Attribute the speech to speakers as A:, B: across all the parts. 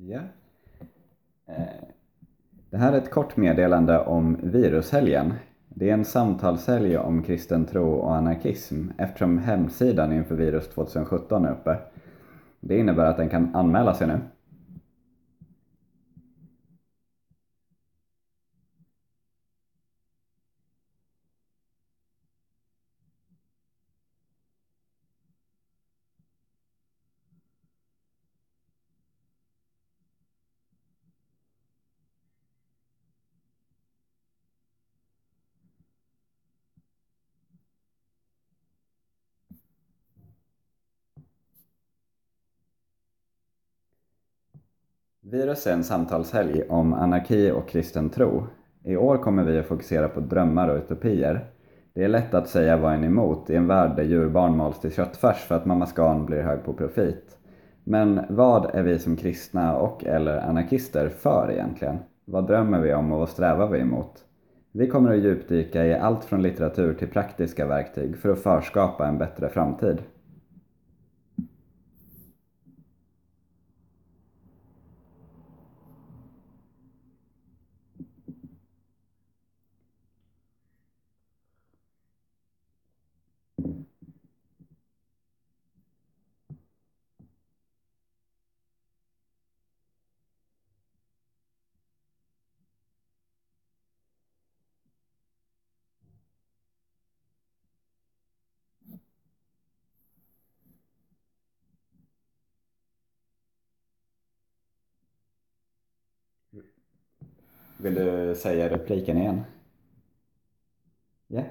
A: Ja. Eh, det här är ett kort meddelande om virushelgen. Det är en samtalshelg om kristen tro och anarkism eftersom hemsidan inför Virus 2017 är uppe. Det innebär att den kan anmäla sig nu. Virus är en samtalshelg om anarki och kristen tro. I år kommer vi att fokusera på drömmar och utopier. Det är lätt att säga vad en är emot i en värld där djurbarn mals till köttfärs för att mamma Scan blir hög på profit. Men vad är vi som kristna och eller anarkister för egentligen? Vad drömmer vi om och vad strävar vi emot? Vi kommer att djupdyka i allt från litteratur till praktiska verktyg för att förskapa en bättre framtid. Vill du säga repliken igen? Ja.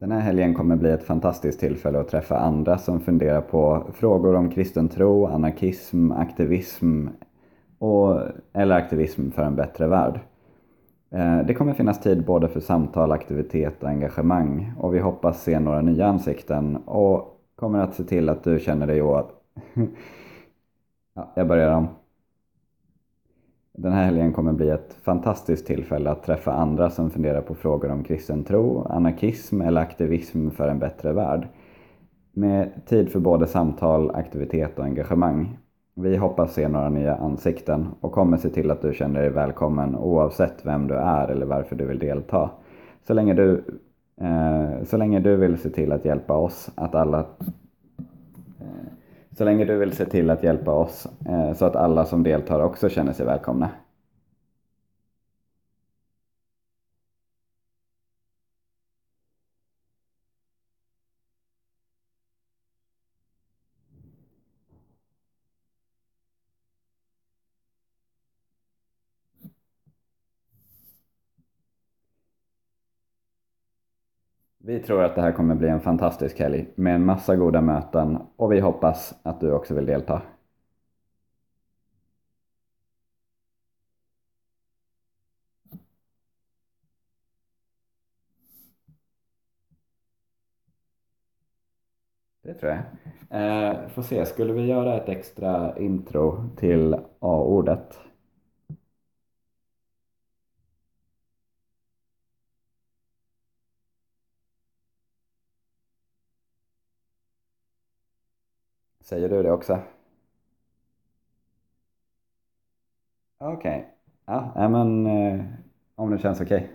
A: Den här helgen kommer bli ett fantastiskt tillfälle att träffa andra som funderar på frågor om kristen tro, anarkism, aktivism och, eller aktivism för en bättre värld. Eh, det kommer finnas tid både för samtal, aktivitet och engagemang och vi hoppas se några nya ansikten och kommer att se till att du känner dig åt... ja, jag börjar om. Den här helgen kommer bli ett fantastiskt tillfälle att träffa andra som funderar på frågor om kristen tro, anarkism eller aktivism för en bättre värld. Med tid för både samtal, aktivitet och engagemang. Vi hoppas se några nya ansikten och kommer se till att du känner dig välkommen oavsett vem du är eller varför du vill delta. Så länge du, eh, så länge du vill se till att hjälpa oss att alla så länge du vill se till att hjälpa oss eh, så att alla som deltar också känner sig välkomna. Vi tror att det här kommer bli en fantastisk helg med en massa goda möten och vi hoppas att du också vill delta. Det tror jag. Eh, får se, skulle vi göra ett extra intro till A-ordet? Säger du det också? Okej. Okay. Ja, ja, men eh, om det känns okej. Okay.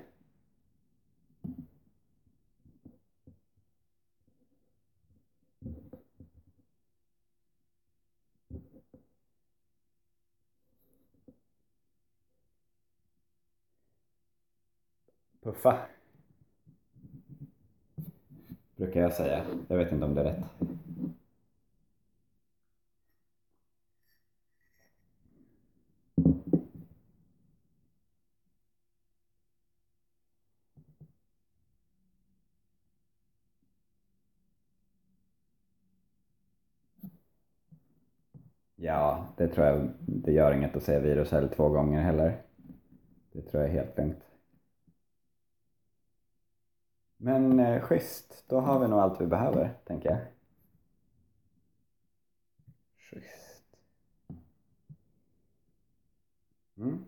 A: Puffa. Brukar jag säga. Jag vet inte om det är rätt. Ja, det tror jag. Det gör inget att säga virushelg två gånger heller. Det tror jag är helt lugnt. Men eh, schysst, då har vi nog allt vi behöver, tänker jag. Schysst. Mm.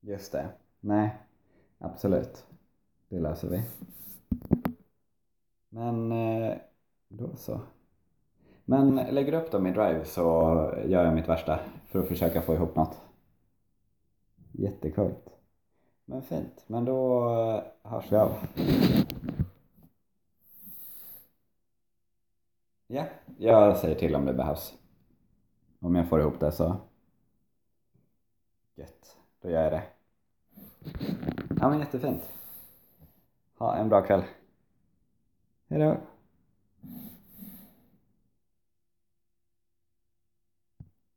A: Just det. Nej, absolut. Det löser vi. Men eh, då så. Men lägger du upp dem i Drive så gör jag mitt värsta för att försöka få ihop något. Jättecoolt. Men fint, men då hörs vi av. Ja, jag säger till om det behövs. Om jag får ihop det så... Gött, då gör jag det. Ja men jättefint. Ha en bra kväll. Hejdå.